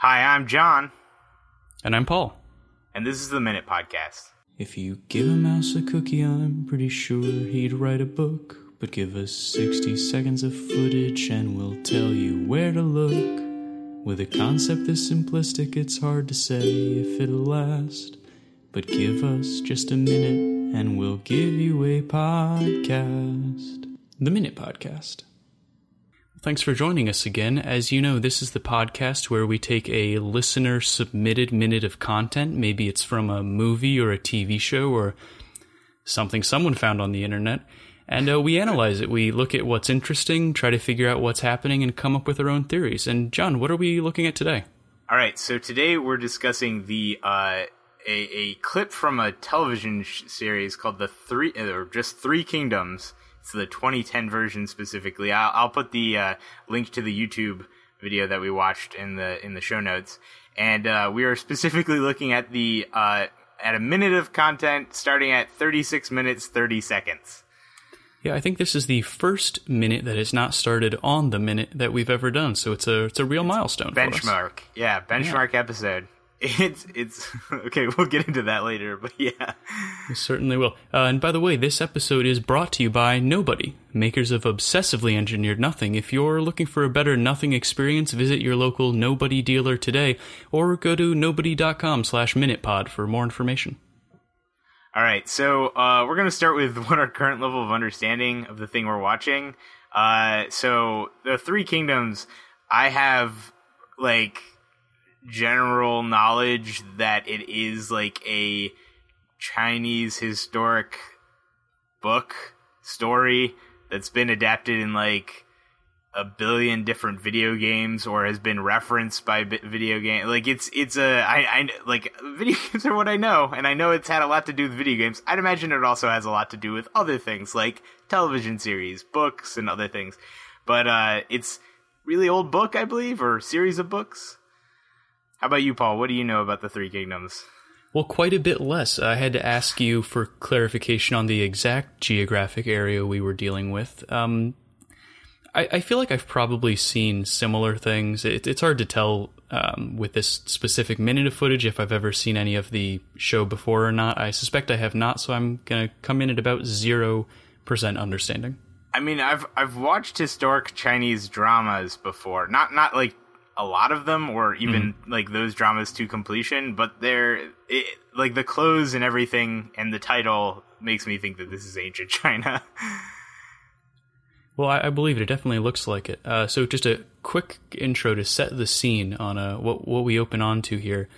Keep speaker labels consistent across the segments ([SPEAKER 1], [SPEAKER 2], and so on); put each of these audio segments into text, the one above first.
[SPEAKER 1] Hi, I'm John,
[SPEAKER 2] And I'm Paul.
[SPEAKER 1] and this is the Minute Podcast.
[SPEAKER 2] If you give a mouse a cookie, I'm pretty sure he'd write a book. But give us 60 seconds of footage and we'll tell you where to look. With a concept this simplistic, it's hard to say if it'll last. But give us just a minute and we'll give you a podcast. The Minute Podcast. Thanks for joining us again. As you know, this is the podcast where we take a listener submitted minute of content. Maybe it's from a movie or a TV show or something someone found on the internet. And uh, we analyze it. We look at what's interesting, try to figure out what's happening, and come up with our own theories. And John, what are we looking at today?
[SPEAKER 1] All right, so today we're discussing the uh, a, a clip from a television sh- series called the Three or just Three Kingdoms. It's the 2010 version specifically. I'll, I'll put the uh, link to the YouTube video that we watched in the in the show notes. And uh, we are specifically looking at the uh, at a minute of content starting at 36 minutes 30 seconds.
[SPEAKER 2] Yeah, I think this is the first minute that has not started on the minute that we've ever done. So it's a it's a real milestone.
[SPEAKER 1] benchmark. Yeah, benchmark episode. It's it's okay. We'll get into that later, but yeah,
[SPEAKER 2] We certainly will. Uh, and by the way, this episode is brought to you by Nobody, makers of obsessively engineered nothing. If you're looking for a better nothing experience, visit your local Nobody dealer today, or go to nobody.com/slash minutepod for more information.
[SPEAKER 1] All right, so uh, we're gonna start with what our current level of understanding of the thing we're watching. Uh, so the Three Kingdoms, I have like general knowledge that it is like a Chinese historic book story that's been adapted in like a billion different video games or has been referenced by video game like it's it's a I, I like video games are what I know and I know it's had a lot to do with video games. I'd imagine it also has a lot to do with other things like television series books and other things. But uh it's really old book I believe or series of books how about you Paul what do you know about the three kingdoms
[SPEAKER 2] Well, quite a bit less. I had to ask you for clarification on the exact geographic area we were dealing with. Um, I, I feel like I've probably seen similar things. It, it's hard to tell um, with this specific minute of footage if I've ever seen any of the show before or not. I suspect I have not, so I'm going to come in at about 0% understanding.
[SPEAKER 1] I mean, I've I've watched historic Chinese dramas before. Not not like a lot of them, or even like those dramas to completion. But they're it, like the clothes and everything, and the title makes me think that this is ancient China.
[SPEAKER 2] Well, I, I believe it. It definitely looks like it. Uh, so, just a quick intro to set the scene on uh, what what we open onto here.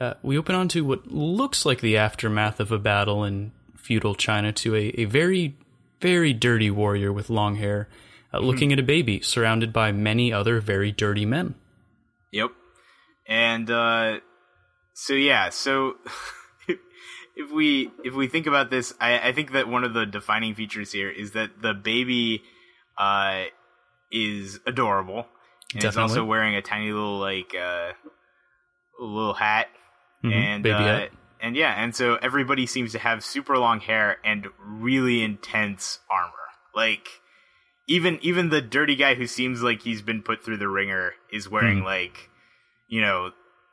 [SPEAKER 2] Uh, we open onto what looks like the aftermath of a battle in feudal China to a, a very, very dirty warrior with long hair, uh, looking at a baby surrounded by many other very dirty men.
[SPEAKER 1] Yep. And uh so yeah, so if we if we think about this, I, I think that one of the defining features here is that the baby uh is adorable. And it's also wearing a tiny little like uh little hat.
[SPEAKER 2] Mhm,
[SPEAKER 1] And
[SPEAKER 2] baby
[SPEAKER 1] uh,
[SPEAKER 2] hat.
[SPEAKER 1] and yeah, and so everybody seems to have super long hair and really intense armor. Like even even the dirty guy who seems like he's been put through the ringer is wearing
[SPEAKER 2] Hmm.
[SPEAKER 1] like you know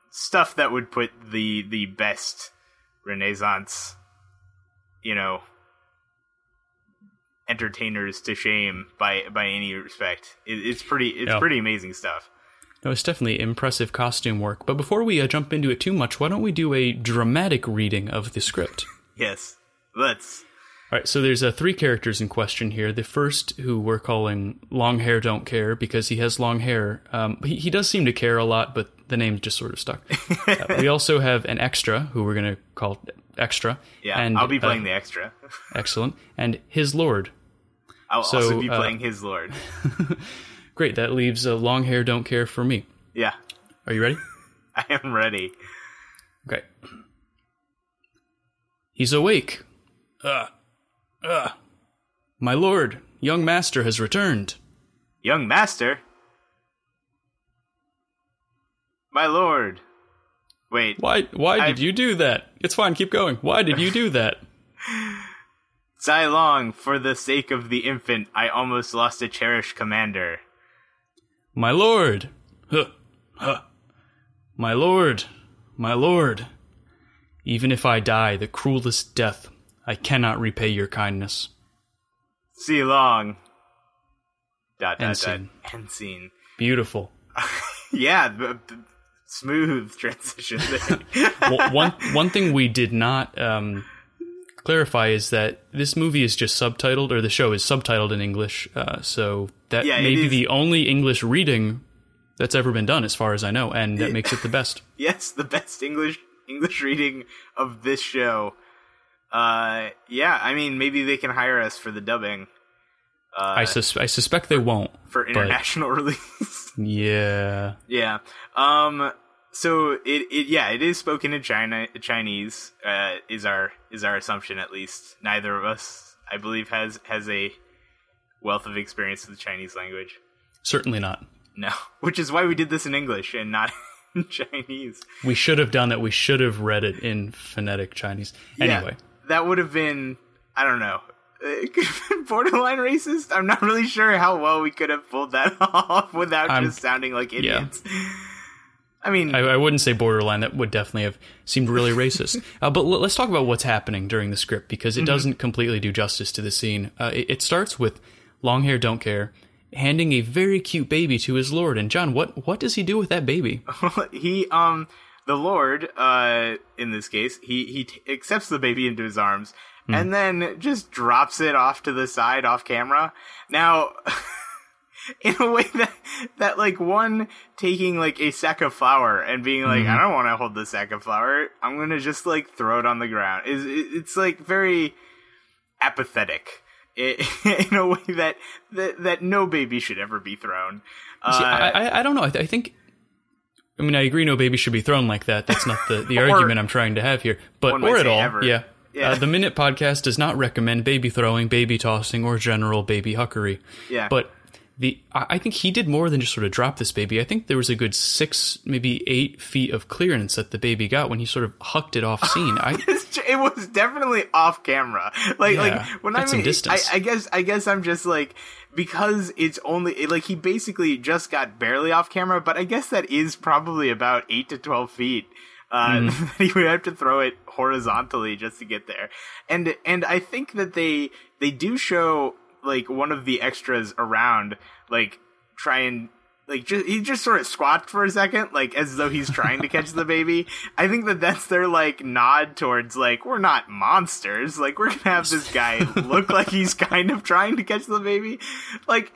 [SPEAKER 1] stuff that would put the the best renaissance you know entertainers to shame by by any respect it, it's pretty it's
[SPEAKER 2] Yeah.
[SPEAKER 1] pretty amazing stuff
[SPEAKER 2] No, it's definitely impressive costume work. But before we uh, jump into it too much, why don't we do a dramatic reading of the script?
[SPEAKER 1] yes let's
[SPEAKER 2] All right, so there's uh, three characters in question here. The first, who we're calling Long Hair Don't Care because he has long hair. Um, he, he does seem to care a lot, but the name just sort of stuck. uh, we also have an extra, who we're going to call Extra.
[SPEAKER 1] yeah
[SPEAKER 2] and,
[SPEAKER 1] i'll be playing
[SPEAKER 2] uh,
[SPEAKER 1] the extra
[SPEAKER 2] Excellent. And his Lord.
[SPEAKER 1] i'll
[SPEAKER 2] so,
[SPEAKER 1] also be
[SPEAKER 2] uh,
[SPEAKER 1] playing his lord
[SPEAKER 2] Great, that leaves uh, Long Hair Don't Care for me.
[SPEAKER 1] yeah
[SPEAKER 2] Are you ready?
[SPEAKER 1] i am ready
[SPEAKER 2] Okay. He's awake. Uh, uh. My lord, young master has returned.
[SPEAKER 1] young master my lord wait
[SPEAKER 2] Why why
[SPEAKER 1] I-
[SPEAKER 2] did you do that? It's fine, keep going. Why did you do that?
[SPEAKER 1] Zilong, for the sake of the infant, I almost lost a cherished commander.
[SPEAKER 2] My lord. Huh. Huh. My lord, my lord, even if I die the cruelest death, I cannot repay your kindness.
[SPEAKER 1] See you long. Dot
[SPEAKER 2] End
[SPEAKER 1] dot
[SPEAKER 2] scene.
[SPEAKER 1] dot. End scene.
[SPEAKER 2] Beautiful.
[SPEAKER 1] Yeah, b- b- smooth transition there.
[SPEAKER 2] Well, one one thing we did not um, clarify is that this movie is just subtitled, or the show is subtitled in English. Uh, so that
[SPEAKER 1] Yeah,
[SPEAKER 2] may be
[SPEAKER 1] is-
[SPEAKER 2] the only English reading that's ever been done, as far as I know, and that makes it the best.
[SPEAKER 1] yes, the best English English reading of this show. Uh, yeah, I mean, maybe they can hire us for the dubbing
[SPEAKER 2] I sus- I suspect they won't.
[SPEAKER 1] for international release.
[SPEAKER 2] Yeah.
[SPEAKER 1] yeah. Um. So it, it yeah it is spoken in China Chinese uh, is our is our assumption at least neither of us I believe has has a wealth of experience with the Chinese language
[SPEAKER 2] Certainly not.
[SPEAKER 1] no which is why we did this in English and not in Chinese
[SPEAKER 2] We should have done that. We should have read it in phonetic Chinese.
[SPEAKER 1] Yeah,
[SPEAKER 2] Anyway,
[SPEAKER 1] that would have been I don't know. It could have been borderline racist. I'm not really sure how well we could have pulled that off without
[SPEAKER 2] I'm-
[SPEAKER 1] just sounding like idiots. I mean,
[SPEAKER 2] I, I wouldn't say borderline. That would definitely have seemed really racist. Uh, but l- let's talk about what's happening during the script because it
[SPEAKER 1] Mm-hmm.
[SPEAKER 2] doesn't completely do justice to the scene. Uh, it, it starts with long hair, don't care, handing a very cute baby to his lord. And John, what what does he do with that baby?
[SPEAKER 1] he um the Lord uh in this case he he t- accepts the baby into his arms
[SPEAKER 2] Hmm.
[SPEAKER 1] and then just drops it off to the side off camera. Now. In a way that that like one taking like a sack of flour and being like,
[SPEAKER 2] Mm-hmm.
[SPEAKER 1] I don't want to hold the sack of flour. I'm gonna just like throw it on the ground. Is it's like very apathetic in a way that, that that no baby should ever be thrown. Uh,
[SPEAKER 2] See, I, I, I don't know. I, th- I think. I mean, I agree. No baby should be thrown like that. That's not the, the
[SPEAKER 1] Or-
[SPEAKER 2] argument I'm trying to have here. But or at all,
[SPEAKER 1] ever.
[SPEAKER 2] yeah.
[SPEAKER 1] Yeah.
[SPEAKER 2] Uh, the Minute Podcast does not recommend baby throwing, baby tossing, or general baby huckery.
[SPEAKER 1] Yeah.
[SPEAKER 2] But the I think he did more than just sort of drop this baby. I think there was a good six, maybe eight feet of clearance that the baby got when he sort of hucked it off scene. I
[SPEAKER 1] it was definitely off camera. Like
[SPEAKER 2] Yeah,
[SPEAKER 1] like when I
[SPEAKER 2] some
[SPEAKER 1] mean,
[SPEAKER 2] distance.
[SPEAKER 1] I, I guess I guess I'm just like because it's only it, like he basically just got barely off camera, but I guess that is probably about eight to twelve feet. Uh,
[SPEAKER 2] Mm-hmm.
[SPEAKER 1] he would have to throw it horizontally just to get there, and and I think that they they do show like one of the extras around like try and like just he just sort of squats for a second like as though he's trying to catch the baby. I think that that's their like nod towards like we're not monsters. Like we're gonna have this guy look like he's kind of trying to catch the baby. Like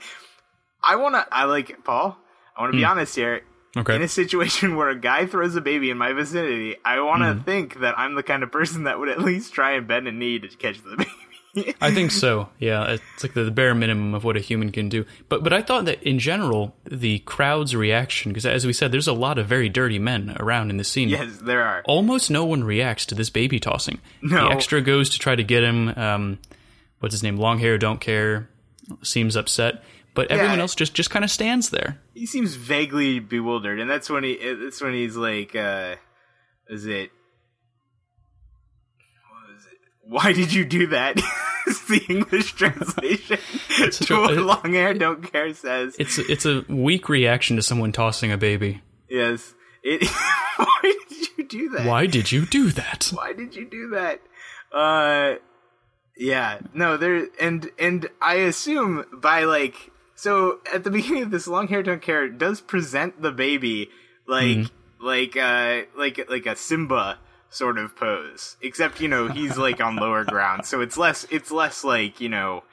[SPEAKER 1] i want to i like paul i want to be hmm. honest here.
[SPEAKER 2] Okay.
[SPEAKER 1] in a situation where a guy throws a baby in my vicinity i want to hmm. think that i'm the kind of person that would at least try and bend a knee to catch the baby
[SPEAKER 2] I think so. Yeah, it's like the, the bare minimum of what a human can do. But but I thought that in general the crowd's reaction, because as we said, there's a lot of very dirty men around in the scene.
[SPEAKER 1] yes there are
[SPEAKER 2] Almost no one reacts to this baby tossing.
[SPEAKER 1] No.
[SPEAKER 2] The extra goes to try to get him. Um, what's his name? Long hair, don't care. Seems upset, but everyone
[SPEAKER 1] Yeah.
[SPEAKER 2] else just just kind of stands there.
[SPEAKER 1] he seems vaguely bewildered, and that's when he. That's when he's like, uh, "Is it? What was it? Why did you do that?" It's the English translation
[SPEAKER 2] such
[SPEAKER 1] to what long hair don't care says.
[SPEAKER 2] It's it's a weak reaction to someone tossing a baby.
[SPEAKER 1] yes. It. why did you do that?
[SPEAKER 2] Why did you do that?
[SPEAKER 1] Why did you do that? Uh, yeah. No, there and and I assume by like so at the beginning of this long hair don't care does present the baby like like uh like like a Simba sort of pose except you know he's like on lower ground so it's less it's less like you know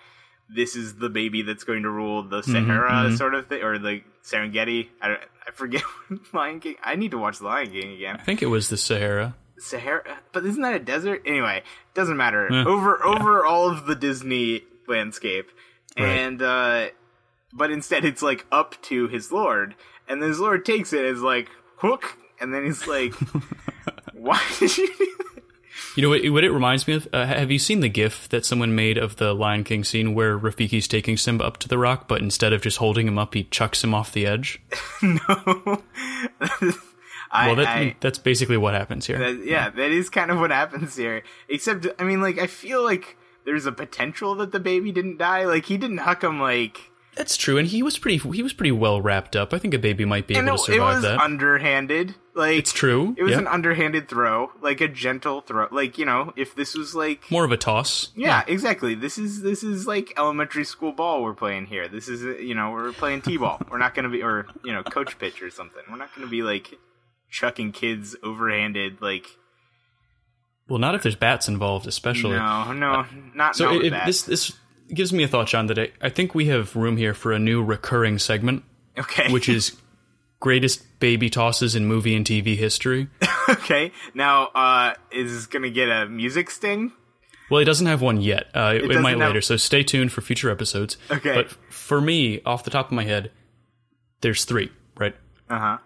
[SPEAKER 1] this is the baby that's going to rule the Sahara sort of thing or the Serengeti I, don't- I forget Lion King I need to watch the Lion King again
[SPEAKER 2] I think it was the Sahara.
[SPEAKER 1] Sahara, but isn't that a desert? Anyway, doesn't matter. over over all of the Disney landscape,
[SPEAKER 2] Right.
[SPEAKER 1] and uh, but instead it's like up to his lord, and his lord takes it as like hook, and then he's like, "Why did you?" do that?"
[SPEAKER 2] You know what, what it reminds me of? Uh, have you seen the GIF that someone made of the Lion King scene where Rafiki's taking Simba up to the rock, but instead of just holding him up, he chucks him off the edge?
[SPEAKER 1] no, I,
[SPEAKER 2] Well, that,
[SPEAKER 1] I-
[SPEAKER 2] that's basically what happens here.
[SPEAKER 1] that- yeah, that is kind of what happens here. Except, I mean, like, I feel like there's a potential that the baby didn't die. Like, he didn't huck him like
[SPEAKER 2] That's true, and he was pretty he was pretty well wrapped up. I think a baby might be able
[SPEAKER 1] it,
[SPEAKER 2] to
[SPEAKER 1] it
[SPEAKER 2] survive
[SPEAKER 1] was
[SPEAKER 2] that.
[SPEAKER 1] underhanded. Like
[SPEAKER 2] it's true.
[SPEAKER 1] It was
[SPEAKER 2] yeah.
[SPEAKER 1] an underhanded throw, like a gentle throw. Like you know, if this was like
[SPEAKER 2] more of a toss.
[SPEAKER 1] Yeah, exactly. This is this is like elementary school ball we're playing here. This is you know we're playing t-ball. we're not gonna be or you know coach pitch or something. We're not gonna be like chucking kids overhanded like
[SPEAKER 2] Well, not if there's bats involved, especially.
[SPEAKER 1] no no not
[SPEAKER 2] So
[SPEAKER 1] not
[SPEAKER 2] it, it- this this gives me a thought, John. That I, I think we have room here for a new recurring segment,
[SPEAKER 1] okay
[SPEAKER 2] which is greatest baby tosses in movie and TV history.
[SPEAKER 1] okay now uh is this gonna get a music sting?
[SPEAKER 2] Well, it doesn't have one yet. Uh, it, it
[SPEAKER 1] doesn't
[SPEAKER 2] might
[SPEAKER 1] have-
[SPEAKER 2] later, so stay tuned for future episodes.
[SPEAKER 1] Okay.
[SPEAKER 2] But for me, off the top of my head, there's three, right?
[SPEAKER 1] Uh huh.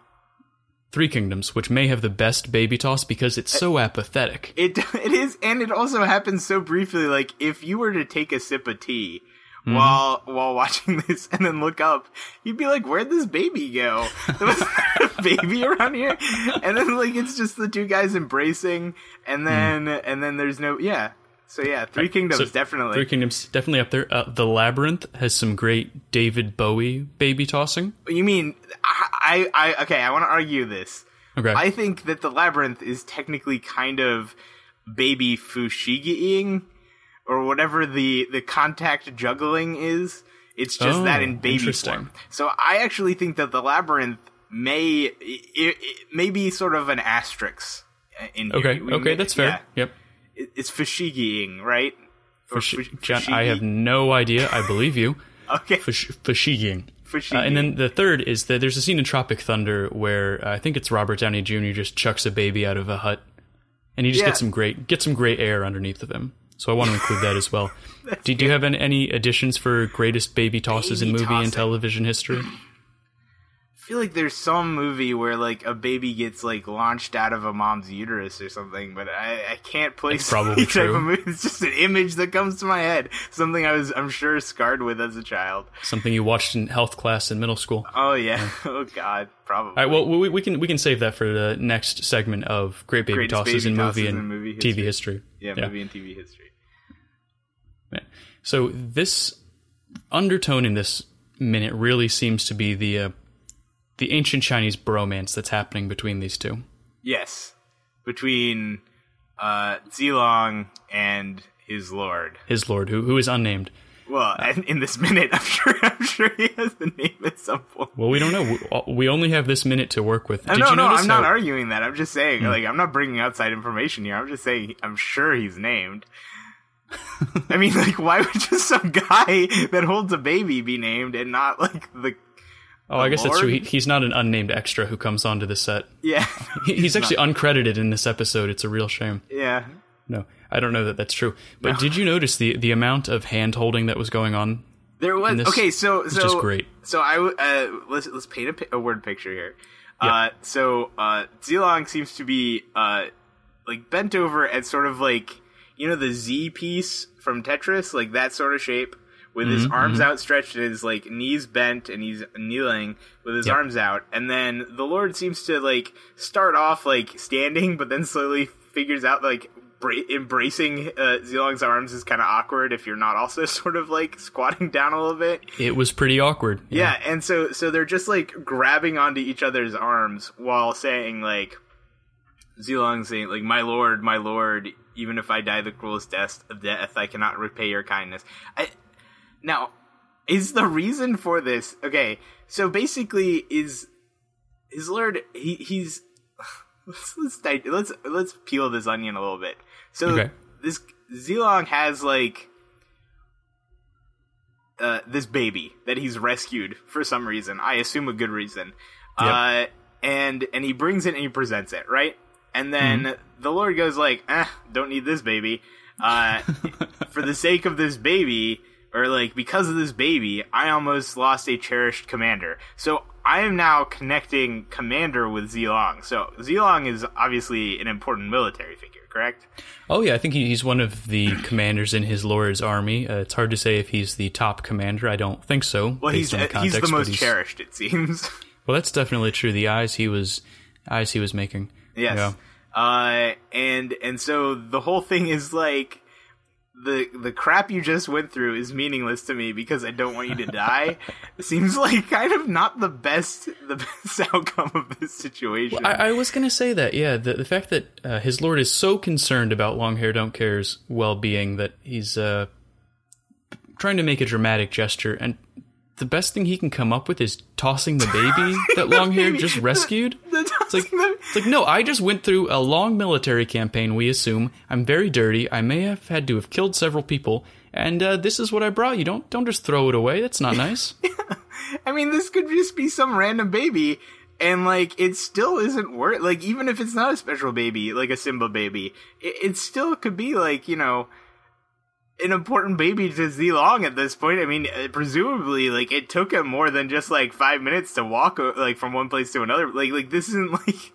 [SPEAKER 2] Three Kingdoms, which may have the best baby toss because it's so apathetic.
[SPEAKER 1] It it is, and it also happens so briefly. Like if you were to take a sip of tea
[SPEAKER 2] Mm-hmm.
[SPEAKER 1] while while watching this, and then look up, you'd be like, "Where'd this baby go? There was a baby around here?" And then like it's just the two guys embracing, and then and then there's no yeah. So yeah, Three Kingdoms
[SPEAKER 2] Mm. So,
[SPEAKER 1] definitely.
[SPEAKER 2] Three Kingdoms definitely up there. Uh, the Labyrinth has some great David Bowie baby tossing.
[SPEAKER 1] you mean I I, okay? I want to argue this.
[SPEAKER 2] Okay.
[SPEAKER 1] I think that the labyrinth is technically kind of baby fushigiing or whatever the the contact juggling is. It's just
[SPEAKER 2] Oh,
[SPEAKER 1] that in baby form. So I actually think that the labyrinth may it, it may be sort of an asterisk uh, in here.
[SPEAKER 2] okay.
[SPEAKER 1] We
[SPEAKER 2] Okay, that's fair.
[SPEAKER 1] yeah.
[SPEAKER 2] Yep.
[SPEAKER 1] It- It's fushigiing, right?
[SPEAKER 2] Fush-
[SPEAKER 1] fush-
[SPEAKER 2] John, I have no idea. I believe you.
[SPEAKER 1] okay.
[SPEAKER 2] Fush- Fushiging. Uh, and then the third is that there's a scene in Tropic Thunder where uh, I think it's Robert Downey Jr. just chucks a baby out of a hut, and he just
[SPEAKER 1] Yeah.
[SPEAKER 2] gets some great gets some great air underneath of him. So I want to include that as well. do, do you have any, any additions for greatest baby tosses in movie
[SPEAKER 1] tossing.
[SPEAKER 2] and television history?
[SPEAKER 1] I feel like there's some movie where like a baby gets like launched out of a mom's uterus or something, but I, I can't place
[SPEAKER 2] It's probably
[SPEAKER 1] type
[SPEAKER 2] true.
[SPEAKER 1] of movie. It's just an image that comes to my head. Something I was I'm sure scarred with as a child.
[SPEAKER 2] Something you watched in health class in middle school.
[SPEAKER 1] Oh yeah. oh god. Probably.
[SPEAKER 2] All right, well, we, we can we can save that for the next segment of great baby
[SPEAKER 1] Greatest
[SPEAKER 2] tosses
[SPEAKER 1] baby
[SPEAKER 2] in movie
[SPEAKER 1] tosses
[SPEAKER 2] and
[SPEAKER 1] in movie
[SPEAKER 2] TV
[SPEAKER 1] history.
[SPEAKER 2] history.
[SPEAKER 1] yeah, movie and TV history.
[SPEAKER 2] Yeah. So this undertone in this minute really seems to be the uh, the ancient Chinese bromance that's happening between these two.
[SPEAKER 1] Yes. Between uh Zilong and his lord.
[SPEAKER 2] His lord, who who is unnamed.
[SPEAKER 1] Well, and in this minute, I'm sure I'm sure he has the name at some point.
[SPEAKER 2] Well, we don't know. We, we only have this minute to work with.
[SPEAKER 1] Uh,
[SPEAKER 2] Did
[SPEAKER 1] no,
[SPEAKER 2] you
[SPEAKER 1] no, I'm not arguing that. I'm just saying, like, I'm not bringing outside information here. I'm just saying, I'm sure he's named. I mean, like, why would just some guy that holds a baby be named and not like the?
[SPEAKER 2] Oh, I guess that's true. He, he's not an unnamed extra who comes onto the set.
[SPEAKER 1] Yeah,
[SPEAKER 2] He, he's actually uncredited in this episode. It's a real shame.
[SPEAKER 1] yeah.
[SPEAKER 2] No, I don't know that that's true. But did you notice the the amount of hand holding that was going on?
[SPEAKER 1] There was
[SPEAKER 2] this
[SPEAKER 1] okay. So so
[SPEAKER 2] just great.
[SPEAKER 1] So I uh, let's let's paint a, a word picture here.
[SPEAKER 2] Yeah.
[SPEAKER 1] Uh, so uh, Zilong seems to be uh, like bent over at sort of like you know the Z piece from Tetris, like that sort of shape, with his
[SPEAKER 2] Mm-hmm,
[SPEAKER 1] arms outstretched and his like knees bent, and he's kneeling with his
[SPEAKER 2] Yep.
[SPEAKER 1] arms out. And then the Lord seems to like start off like standing, but then slowly figures out like. Bra- embracing uh, Zilong's arms is kind of awkward if you're not also sort of like squatting down a little bit.
[SPEAKER 2] It was pretty awkward.
[SPEAKER 1] Yeah, and so so they're just like grabbing onto each other's arms while saying like Zilong saying like my lord, my lord, even if I die the cruelest death of death, I cannot repay your kindness. I now is the reason for this okay? So basically, is his lord he he's let's let's let's let's peel this onion a little bit. So
[SPEAKER 2] Okay.
[SPEAKER 1] this Zilong has like uh, this baby that he's rescued for some reason. I assume a good reason. Uh, and and he brings it and he presents it right, and then
[SPEAKER 2] Mm-hmm.
[SPEAKER 1] the Lord goes like, "Eh, don't need this baby. Uh, for the sake of this baby." Or like because of this baby, I almost lost a cherished commander. So I am now connecting commander with Zilong. So Zilong is obviously an important military figure, correct?
[SPEAKER 2] Oh yeah, I think he's one of the commanders in his lord's army. Uh, it's hard to say if he's the top commander. I don't think so.
[SPEAKER 1] Well,
[SPEAKER 2] based
[SPEAKER 1] he's
[SPEAKER 2] the
[SPEAKER 1] he's
[SPEAKER 2] context,
[SPEAKER 1] the most
[SPEAKER 2] he's-
[SPEAKER 1] cherished, it seems.
[SPEAKER 2] Well, that's definitely true. The eyes he was eyes he was making.
[SPEAKER 1] Yes.
[SPEAKER 2] Yeah.
[SPEAKER 1] Uh, and and so the whole thing is like the the crap you just went through is meaningless to me because I don't want you to die seems like kind of not the best the best outcome of this situation.
[SPEAKER 2] I, I was going to say that, yeah. The, the fact that uh, his lord is so concerned about Long Hair Don't Care's well being that he's uh, trying to make a dramatic gesture, and the best thing he can come up with is tossing the baby that Long Hair just rescued. It's like, it's like, no, I just went through a long military campaign, we assume. I'm very dirty. I may have had to have killed several people. And uh, this is what I brought you. Don't don't just throw it away. That's not nice. yeah.
[SPEAKER 1] I mean, this could just be some random baby, and like it still isn't worth. Like even if it's not a special baby, like a Simba baby, it, it still could be like you know an important baby to Zilong at this point. I mean, uh, presumably, like it took him more than just like five minutes to walk uh, like from one place to another. Like, like this isn't like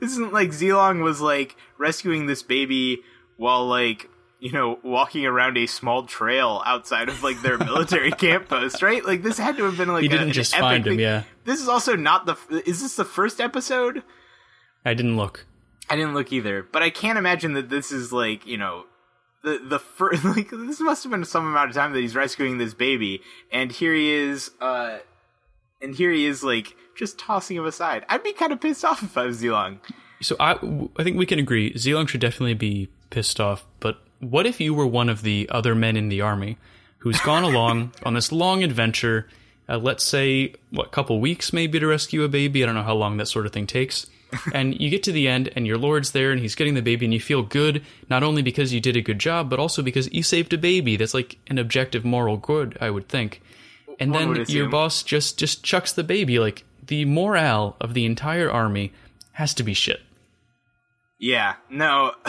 [SPEAKER 1] this isn't like Zilong was like rescuing this baby while like you know walking around a small trail outside of like their military camp post, right? Like this had to have been like
[SPEAKER 2] he didn't
[SPEAKER 1] an
[SPEAKER 2] just find him,
[SPEAKER 1] thing.
[SPEAKER 2] yeah.
[SPEAKER 1] This is also not the. Is this the first episode?
[SPEAKER 2] I didn't look.
[SPEAKER 1] I didn't look either, but I can't imagine that this is like you know the the first like this must have been some amount of time that he's rescuing this baby, and here he is, uh, and here he is like just tossing him aside. I'd be kind of pissed off if I was Zilong.
[SPEAKER 2] So I, I think we can agree Zilong should definitely be pissed off. But what if you were one of the other men in the army who's gone along on this long adventure? Uh, let's say what couple weeks maybe to rescue a baby. I don't know how long that sort of thing takes. And you get to the end, and your lord's there, and he's getting the baby, and you feel good not only because you did a good job, but also because you saved a baby. That's like an objective moral good, I would think. And
[SPEAKER 1] One
[SPEAKER 2] then your boss just just chucks the baby. Like the morale of the entire army has to be shit.
[SPEAKER 1] Yeah, no,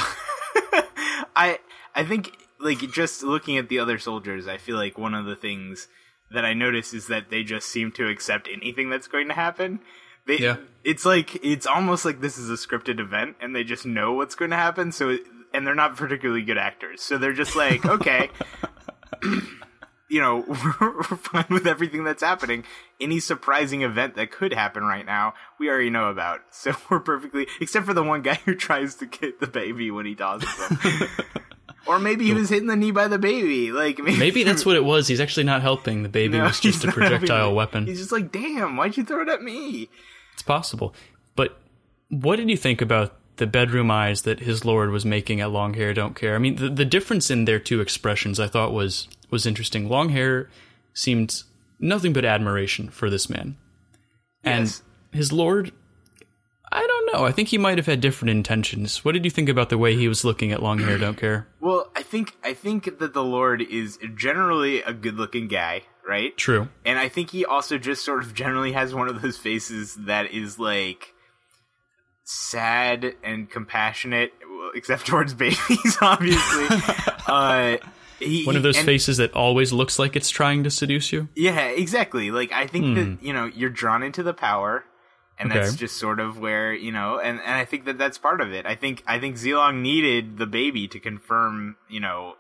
[SPEAKER 1] I I think like just looking at the other soldiers, I feel like one of the things that I notice is that they just seem to accept anything that's going to happen. They,
[SPEAKER 2] Yeah.
[SPEAKER 1] it's like it's almost like this is a scripted event, and they just know what's going to happen. So, it- and they're not particularly good actors, so they're just like, okay, you know, we're, fine with everything that's happening. Any surprising event that could happen right now, we already know about. So we're perfectly, except for the one guy who tries to get the baby when he tosses him. or maybe he was hitting the knee by the baby. Like maybe,
[SPEAKER 2] Maybe that's what it was. He's actually not helping. The baby
[SPEAKER 1] No,
[SPEAKER 2] was just a projectile weapon.
[SPEAKER 1] He's just like, damn, why'd you throw it at me?
[SPEAKER 2] It's possible. But what did you think about the bedroom eyes that his lord was making at long hair don't care? I mean, the, the difference in their two expressions I thought was was interesting. Long hair seemed nothing but admiration for this man. And
[SPEAKER 1] Yes.
[SPEAKER 2] his lord I don't know. I think he might have had different intentions. What did you think about the way he was looking at long hair don't care?
[SPEAKER 1] Well, think I think that the Lord is generally a good-looking guy, right?
[SPEAKER 2] True.
[SPEAKER 1] And I think he also just sort of generally has one of those faces that is like sad and compassionate, except towards babies, obviously. uh, he,
[SPEAKER 2] One of those
[SPEAKER 1] and-
[SPEAKER 2] faces that always looks like it's trying to seduce you.
[SPEAKER 1] Yeah, exactly. Like I think that you know you're drawn into the power, and that's just sort of where you know, and and I think that that's part of it. I think I think Zilong needed the baby to confirm, you know,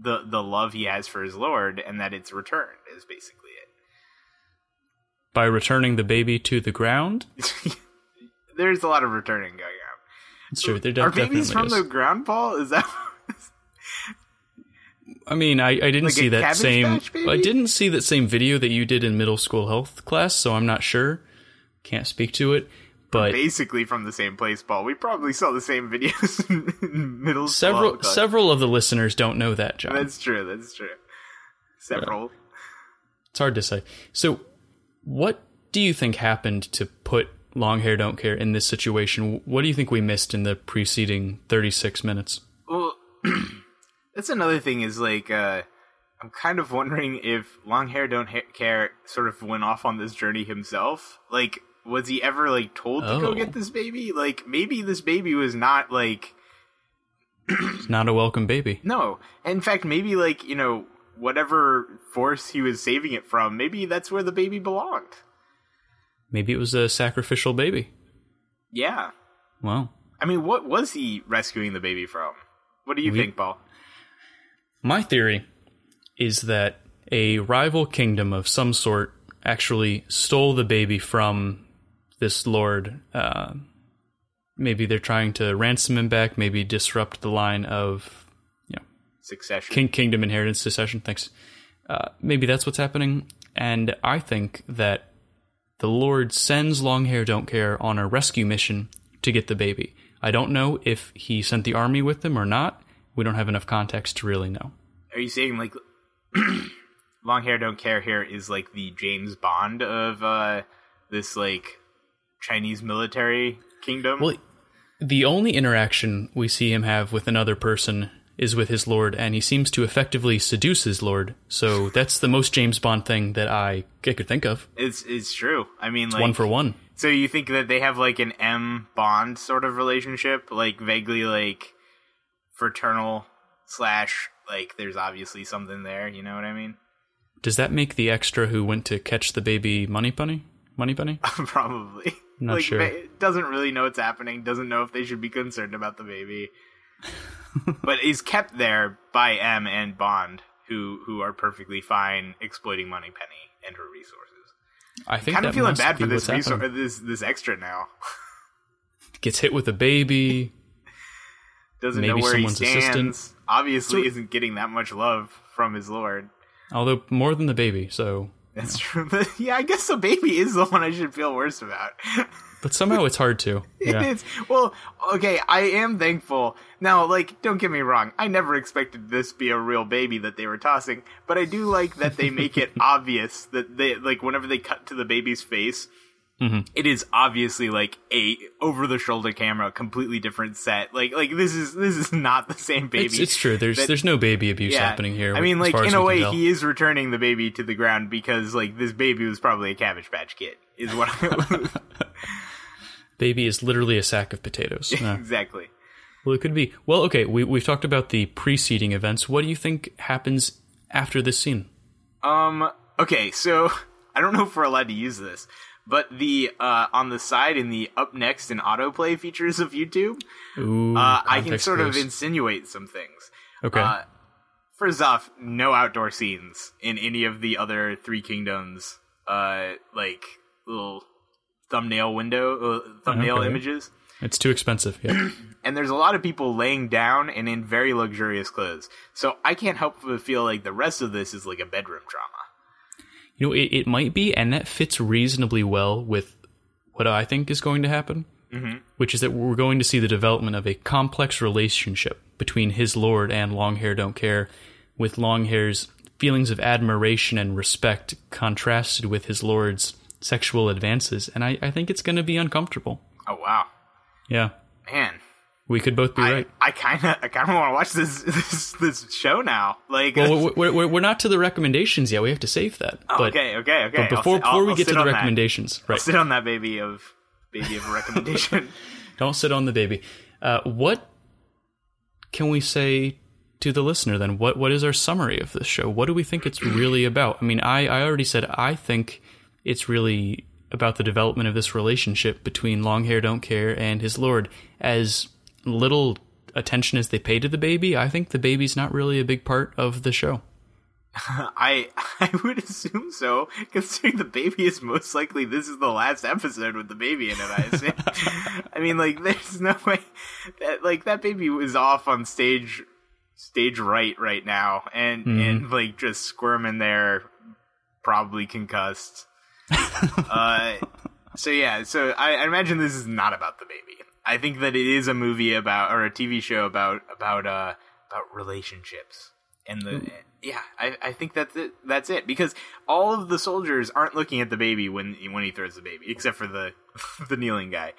[SPEAKER 1] the the love he has for his lord, and that it's returned is basically it
[SPEAKER 2] By returning the baby to the ground.
[SPEAKER 1] There's a lot of returning going on.
[SPEAKER 2] It's true. There de-
[SPEAKER 1] Are babies from
[SPEAKER 2] is.
[SPEAKER 1] the ground, Paul? Is that?
[SPEAKER 2] I mean, I, I didn't
[SPEAKER 1] Like
[SPEAKER 2] see that same. I didn't see that same video that you did in middle school health class, so I'm not sure. Can't speak to it. But
[SPEAKER 1] basically from the same place, Paul. We probably saw the same videos in middle
[SPEAKER 2] several
[SPEAKER 1] class.
[SPEAKER 2] several of the listeners don't know that, John.
[SPEAKER 1] That's true. That's true. Several.
[SPEAKER 2] It's hard to say. So, what do you think happened to put long hair don't care in this situation? What do you think we missed in the preceding 36 minutes?
[SPEAKER 1] Well, that's another thing. Is like uh, I'm kind of wondering if long hair don't ha- care sort of went off on this journey himself. Like, was he ever like told to go
[SPEAKER 2] Oh.
[SPEAKER 1] get this baby? Like, maybe this baby was not like
[SPEAKER 2] It's not a welcome baby.
[SPEAKER 1] no. In fact, maybe like you know whatever force he was saving it from. Maybe that's where the baby belonged.
[SPEAKER 2] Maybe it was a sacrificial baby.
[SPEAKER 1] Yeah.
[SPEAKER 2] Well,
[SPEAKER 1] I mean, what was he rescuing the baby from? What do you
[SPEAKER 2] We-
[SPEAKER 1] think, Paul?
[SPEAKER 2] My theory is that a rival kingdom of some sort actually stole the baby from this lord. Uh, maybe they're trying to ransom him back, maybe disrupt the line of, you know,
[SPEAKER 1] succession.
[SPEAKER 2] King, kingdom inheritance succession. Thanks. Uh, maybe that's what's happening, and I think that the Lord sends Longhair Don't Care on a rescue mission to get the baby. I don't know if he sent the army with them or not. We don't have enough context to really know.
[SPEAKER 1] Are you saying like long hair don't care here is like the James Bond of uh this like Chinese military kingdom?
[SPEAKER 2] Well, the only interaction we see him have with another person is with his lord, and he seems to effectively seduce his lord. So that's the most James Bond thing that I, I could think of.
[SPEAKER 1] it's it's true. I mean like
[SPEAKER 2] one for one.
[SPEAKER 1] So you think that they have like an M Bond sort of relationship, like vaguely like fraternal slash like there's obviously something there, you know what I mean?
[SPEAKER 2] Does that make the extra who went to catch the baby Moneypenny? Money Bunny?
[SPEAKER 1] Probably.
[SPEAKER 2] Not
[SPEAKER 1] like
[SPEAKER 2] sure.
[SPEAKER 1] ba- doesn't really know what's happening, doesn't know if they should be concerned about the baby. but is kept there by M and Bond, who who are perfectly fine exploiting Moneypenny and her resources.
[SPEAKER 2] I think
[SPEAKER 1] Kind of feeling bad for this resor- this this extra now.
[SPEAKER 2] Gets hit with a baby.
[SPEAKER 1] Doesn't
[SPEAKER 2] Maybe
[SPEAKER 1] know where he
[SPEAKER 2] someone's
[SPEAKER 1] stands.
[SPEAKER 2] assistant.
[SPEAKER 1] Obviously,
[SPEAKER 2] So-
[SPEAKER 1] isn't getting that much love from his lord.
[SPEAKER 2] Although more than the baby, so
[SPEAKER 1] That's true. But yeah, I guess the baby is the one I should feel worse about.
[SPEAKER 2] but somehow it's hard to.
[SPEAKER 1] It
[SPEAKER 2] Yeah.
[SPEAKER 1] is. Well, okay, I am thankful. Now, like, don't get me wrong. I never expected this to be a real baby that they were tossing, but I do like that they make it obvious that they, like, whenever they cut to the baby's face,
[SPEAKER 2] Mm-hmm.
[SPEAKER 1] it is obviously like a over the shoulder camera, completely different set. Like, like this is this is not the same baby.
[SPEAKER 2] It's, it's true. There's
[SPEAKER 1] that-
[SPEAKER 2] there's no baby abuse happening here.
[SPEAKER 1] I mean, like in a way, he is returning the baby to the ground because like this baby was probably a Cabbage Patch Kid. Is what I,
[SPEAKER 2] baby is literally a sack of potatoes. Yeah.
[SPEAKER 1] exactly.
[SPEAKER 2] Well, it could be. Well, okay. We we've talked about the preceding events. What do you think happens after this scene?
[SPEAKER 1] Um. Okay, so I don't know if we're allowed to use this, but the uh on the side in the up next and autoplay features of YouTube,
[SPEAKER 2] Ooh,
[SPEAKER 1] uh, I can sort of insinuate some things.
[SPEAKER 2] okay.
[SPEAKER 1] Uh, first off, no outdoor scenes in any of the other Three Kingdoms, uh, like little thumbnail window, uh, thumbnail
[SPEAKER 2] Okay.
[SPEAKER 1] images.
[SPEAKER 2] it's too expensive. Yeah.
[SPEAKER 1] And there's a lot of people laying down and in very luxurious clothes. So I can't help but feel like the rest of this is like a bedroom drama.
[SPEAKER 2] You know, it, it might be, and that fits reasonably well with what I think is going to happen, mm-hmm. which is that we're going to see the development of a complex relationship between his lord and Longhair Don't Care, with Longhair's feelings of admiration and respect contrasted with his lord's sexual advances, and I, I think it's going to be uncomfortable.
[SPEAKER 1] Oh wow,
[SPEAKER 2] Yeah,
[SPEAKER 1] man.
[SPEAKER 2] We could both be
[SPEAKER 1] I,
[SPEAKER 2] right.
[SPEAKER 1] I kind of, I kind of want to watch this, this, this show now. Like,
[SPEAKER 2] Well, we're, we're, we're not to the recommendations yet. We have to save that.
[SPEAKER 1] oh,
[SPEAKER 2] but,
[SPEAKER 1] okay, okay, okay.
[SPEAKER 2] but
[SPEAKER 1] I'll
[SPEAKER 2] before
[SPEAKER 1] I'll-
[SPEAKER 2] before we
[SPEAKER 1] I'll
[SPEAKER 2] get to the
[SPEAKER 1] on that.
[SPEAKER 2] recommendations,
[SPEAKER 1] I'll
[SPEAKER 2] right?
[SPEAKER 1] sit on that baby of baby of a recommendation.
[SPEAKER 2] Don't sit on the baby. Uh, what can we say to the listener then? What what is our summary of this show? What do we think it's really about? I mean, I, I already said I think it's really about the development of this relationship between Longhair Don't Care and his lord. As little attention as they pay to the baby, I think the baby's not really a big part of the show.
[SPEAKER 1] I I would assume so, considering the baby is most likely this is the last episode with the baby in it. I assume. I mean, like, there's no way that like that baby was off on stage stage right right now, and and like just squirming there, probably concussed. uh, so yeah, so I, I imagine this is not about the baby. I think that it is a movie about or a TV show about about uh about relationships. And the yeah I, I think that's it that's it. Because all of the soldiers aren't looking at the baby when when he throws the baby except for the the kneeling guy.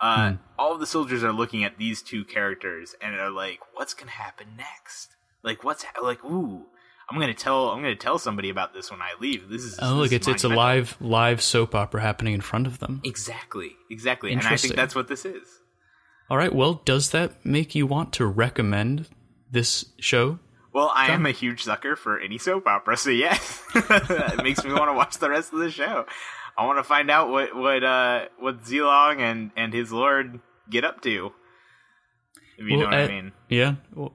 [SPEAKER 1] Uh all of the soldiers are looking at these two characters and are like what's gonna happen next? Like what's ha- like ooh i'm gonna tell i'm gonna tell somebody about this when i leave. This is
[SPEAKER 2] Oh, look, it's it's a live live soap opera happening in front of them.
[SPEAKER 1] exactly exactly. And i think that's what this is
[SPEAKER 2] All right, well, does that make you want to recommend this show?
[SPEAKER 1] Well, I am a huge sucker for any soap opera, so yes, it makes me want to watch the rest of the show. I want to find out what what uh what Zilong and and his lord get up to. If you know what I,
[SPEAKER 2] uh,
[SPEAKER 1] mean.
[SPEAKER 2] Yeah, well,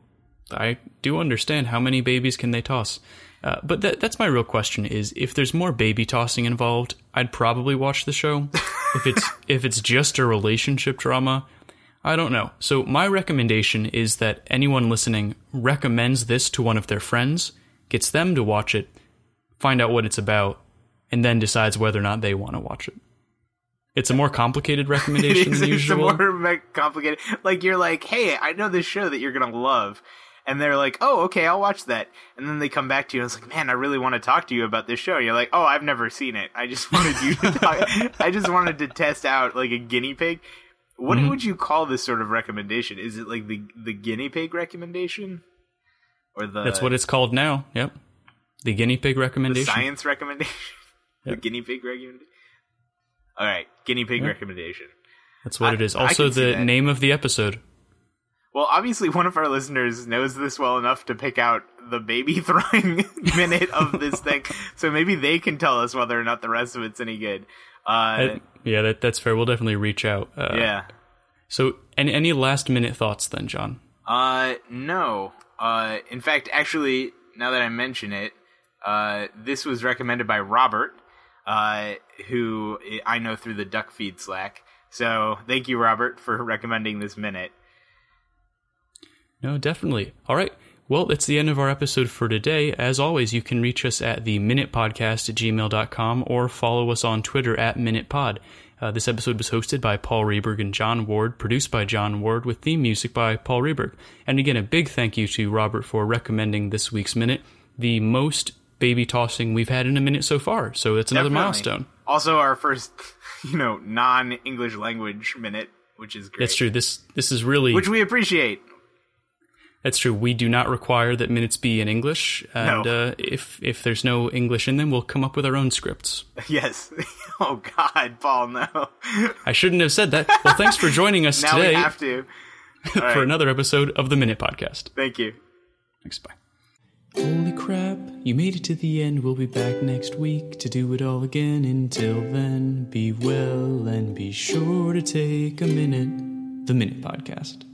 [SPEAKER 2] I do understand how many babies can they toss. Uh, but that, that's my real question: is if there's more baby tossing involved, I'd probably watch the show. if it's if it's just a relationship drama, I don't know. So my recommendation is that anyone listening recommends this to one of their friends, gets them to watch it, find out what it's about, and then decides whether or not they want to watch it. It's a more complicated recommendation
[SPEAKER 1] It's,
[SPEAKER 2] than
[SPEAKER 1] it's a
[SPEAKER 2] usual.
[SPEAKER 1] more me- complicated. Like you're like, hey, I know this show that you're gonna love, and they're like, oh, okay, I'll watch that. And then they come back to you and it's like, man, I really want to talk to you about this show. And you're like, oh, I've never seen it. I just wanted you to talk. I just wanted to test out like a guinea pig. What
[SPEAKER 2] Mhm.
[SPEAKER 1] would you call this sort of recommendation? Is it like the the guinea pig recommendation, or the
[SPEAKER 2] That's what it's called now. Yep. The guinea pig
[SPEAKER 1] the
[SPEAKER 2] recommendation.
[SPEAKER 1] science recommendation? the guinea pig recommendation. All right, guinea pig
[SPEAKER 2] Yep.
[SPEAKER 1] recommendation.
[SPEAKER 2] That's what
[SPEAKER 1] I-
[SPEAKER 2] it is. Also, the name of the episode.
[SPEAKER 1] Well, obviously, one of our listeners knows this well enough to pick out the baby throwing minute of this thing, so maybe they can tell us whether or not the rest of it's any good. Uh,
[SPEAKER 2] yeah, that, that's fair. We'll definitely reach out. Uh,
[SPEAKER 1] yeah.
[SPEAKER 2] So, any, any last minute thoughts then, John?
[SPEAKER 1] Uh, no. Uh, in fact, actually, now that I mention it, uh, this was recommended by Robert, uh, who I know through the Duck Feed Slack. So, thank you, Robert, for recommending this minute.
[SPEAKER 2] No, definitely. All right. Well, it's the end of our episode for today. As always, you can reach us at the minutepodcast at gmail.com or follow us on Twitter at minutepod. Uh, this episode was hosted by Paul Reberg and John Ward, produced by John Ward, with theme music by Paul Reberg. And again, a big thank you to Robert for recommending this week's minute, the most baby tossing we've had in a minute so far. So it's another
[SPEAKER 1] Definitely.
[SPEAKER 2] milestone.
[SPEAKER 1] Also, our first, you know, non-English language minute, which is great.
[SPEAKER 2] That's true. This this is really
[SPEAKER 1] Which we appreciate.
[SPEAKER 2] That's true. We do not require that minutes be in English, and
[SPEAKER 1] No.
[SPEAKER 2] uh, if if there's no English in them, we'll come up with our own scripts.
[SPEAKER 1] Yes. oh God, Paul, no.
[SPEAKER 2] I shouldn't have said that. Well, thanks for joining us
[SPEAKER 1] now
[SPEAKER 2] today
[SPEAKER 1] we have to.
[SPEAKER 2] For
[SPEAKER 1] right.
[SPEAKER 2] another episode of the Minute Podcast.
[SPEAKER 1] Thank you.
[SPEAKER 2] Thanks. Bye. Holy crap! You made it to the end. We'll be back next week to do it all again. Until then, be well and be sure to take a minute. The Minute Podcast.